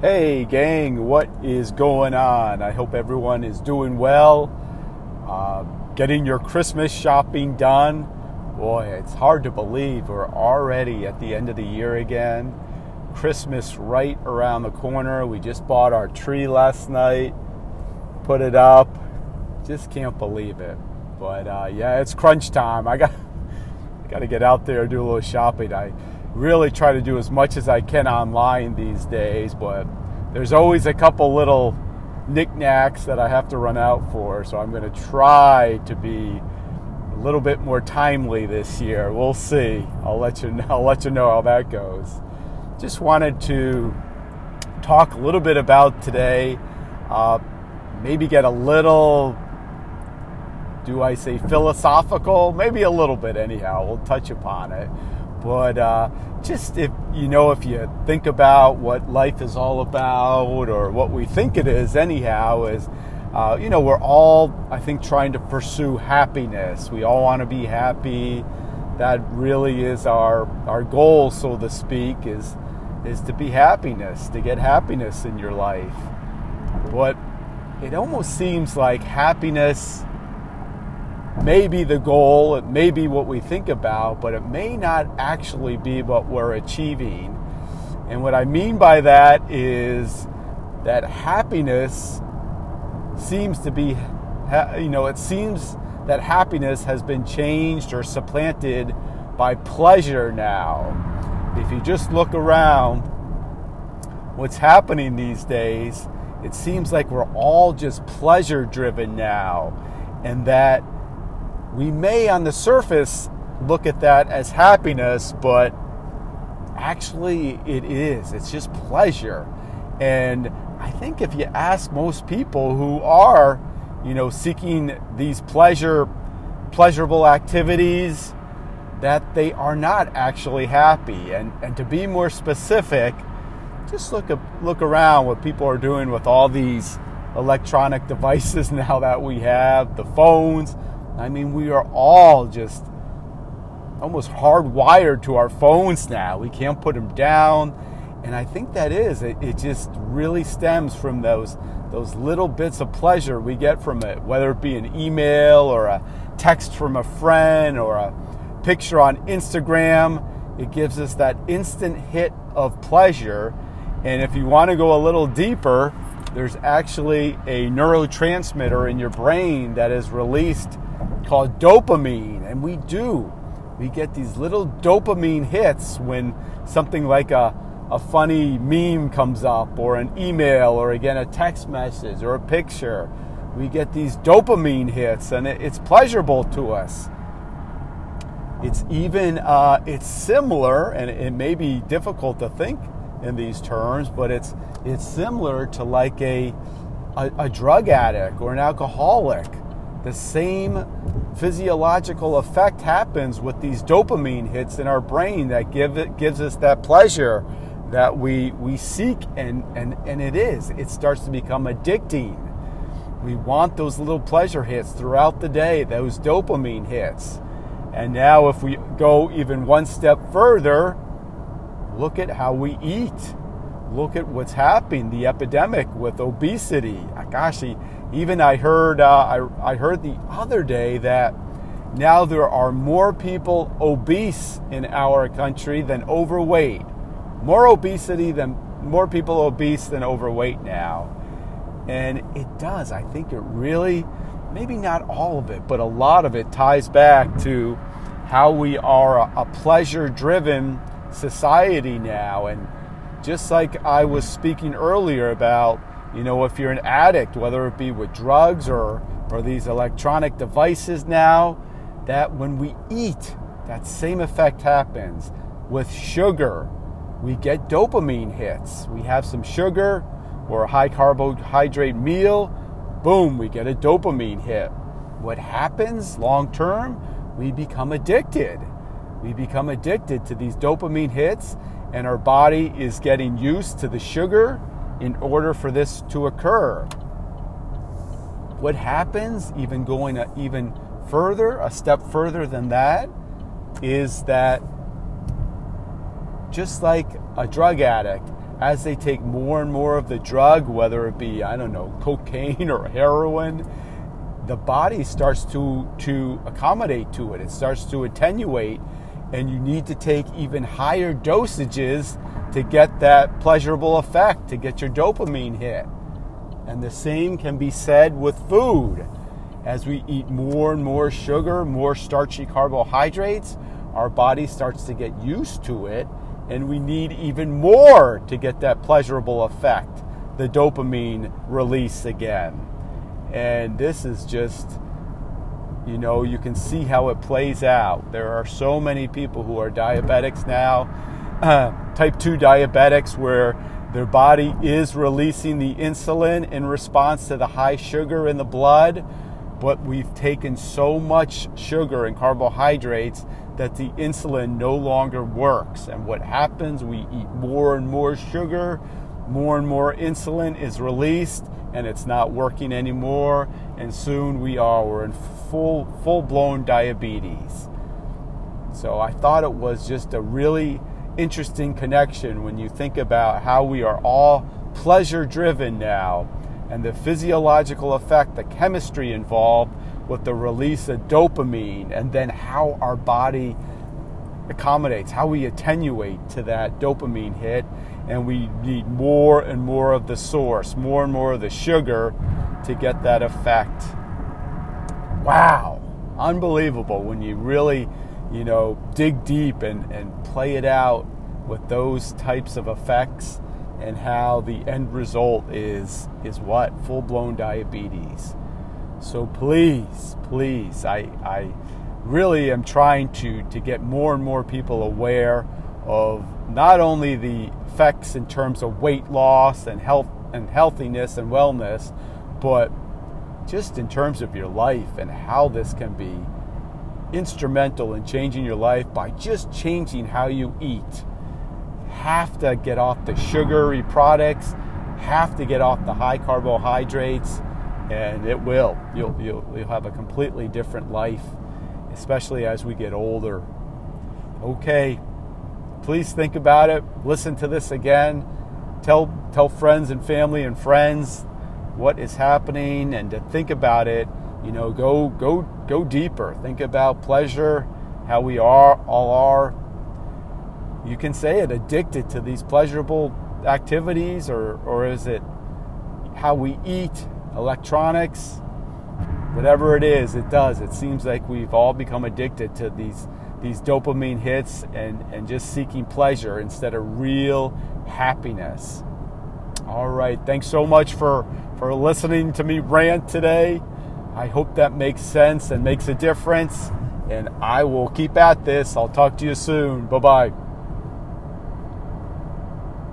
Hey, gang, what is going on? I hope everyone is doing well. Uh, getting your Christmas shopping done. Boy, it's hard to believe we're already at the end of the year again. Christmas right around the corner. We just bought our tree last night, put it up. Just can't believe it. But uh, yeah, it's crunch time. I got got to get out there do a little shopping. I really try to do as much as I can online these days, but there's always a couple little knickknacks that I have to run out for. So I'm going to try to be a little bit more timely this year. We'll see. I'll let you know, I'll let you know how that goes. Just wanted to talk a little bit about today. Uh, maybe get a little do I say philosophical? Maybe a little bit, anyhow. We'll touch upon it. But uh, just if you know, if you think about what life is all about, or what we think it is, anyhow, is uh, you know, we're all, I think, trying to pursue happiness. We all want to be happy. That really is our our goal, so to speak, is is to be happiness, to get happiness in your life. But it almost seems like happiness may be the goal, it may be what we think about, but it may not actually be what we're achieving. And what I mean by that is that happiness seems to be, you know, it seems that happiness has been changed or supplanted by pleasure now. If you just look around, what's happening these days, it seems like we're all just pleasure driven now. And that we may on the surface look at that as happiness, but actually it is. It's just pleasure. And I think if you ask most people who are, you know, seeking these pleasure pleasurable activities, that they are not actually happy. And and to be more specific, just look look around what people are doing with all these electronic devices now that we have, the phones, I mean, we are all just almost hardwired to our phones now. We can't put them down. And I think that is, it, it just really stems from those, those little bits of pleasure we get from it, whether it be an email or a text from a friend or a picture on Instagram. It gives us that instant hit of pleasure. And if you want to go a little deeper, there's actually a neurotransmitter in your brain that is released called dopamine. And we do. We get these little dopamine hits when something like a, a funny meme comes up, or an email, or again a text message, or a picture. We get these dopamine hits, and it, it's pleasurable to us. It's even uh, it's similar, and it may be difficult to think in these terms, but it's it's similar to like a, a, a drug addict or an alcoholic the same physiological effect happens with these dopamine hits in our brain that give it gives us that pleasure that we we seek and and and it is. It starts to become addicting. We want those little pleasure hits throughout the day those dopamine hits. And now if we go even one step further look at how we eat. Look at what's happening the epidemic with obesity. Gosh even I heard uh, I, I heard the other day that now there are more people obese in our country than overweight. More obesity than more people obese than overweight now. And it does. I think it really, maybe not all of it, but a lot of it ties back to how we are a, a pleasure driven society now. And just like I was speaking earlier about you know, if you're an addict, whether it be with drugs or, or these electronic devices now, that when we eat, that same effect happens. With sugar, we get dopamine hits. We have some sugar or a high carbohydrate meal, boom, we get a dopamine hit. What happens long term? We become addicted. We become addicted to these dopamine hits, and our body is getting used to the sugar in order for this to occur. What happens, even going even further, a step further than that, is that just like a drug addict, as they take more and more of the drug, whether it be, I don't know, cocaine or heroin, the body starts to, to accommodate to it. It starts to attenuate, and you need to take even higher dosages to get that pleasurable effect, to get your dopamine hit. And the same can be said with food. As we eat more and more sugar, more starchy carbohydrates, our body starts to get used to it, and we need even more to get that pleasurable effect, the dopamine release again. And this is just, you know, you can see how it plays out. There are so many people who are diabetics now, type 2 diabetics, where their body is releasing the insulin in response to the high sugar in the blood, but we've taken so much sugar and carbohydrates that the insulin no longer works. And what happens, we eat more and more sugar, more and more insulin is released, and it's not working anymore. And soon we are we're in full full blown diabetes. So I thought it was just a really interesting connection when you think about how we are all pleasure driven now and the physiological effect, the chemistry involved with the release of dopamine, and then how our body accommodates, how we attenuate to that dopamine hit, and we need more and more of the source, more and more of the sugar to get that effect. Wow, unbelievable when you really, you know, dig deep and, and play it out with those types of effects and how the end result is is what full blown diabetes. So please, please, I, I really am trying to, to get more and more people aware of not only the effects in terms of weight loss and health and healthiness and wellness, but just in terms of your life and how this can be instrumental in changing your life by just changing how you eat. Have to get off the sugary products, have to get off the high carbohydrates, and it will. You'll, you'll, you'll have a completely different life, especially as we get older. Okay, please think about it. Listen to this again. Tell, tell friends and family and friends what is happening and to think about it. You know, go, go, go deeper. Think about pleasure, how we are, all are. You can say it addicted to these pleasurable activities, or, or is it how we eat, electronics, whatever it is, it does. It seems like we've all become addicted to these these dopamine hits and, and just seeking pleasure instead of real happiness. All right, thanks so much for, for listening to me rant today. I hope that makes sense and makes a difference. And I will keep at this. I'll talk to you soon. Bye bye.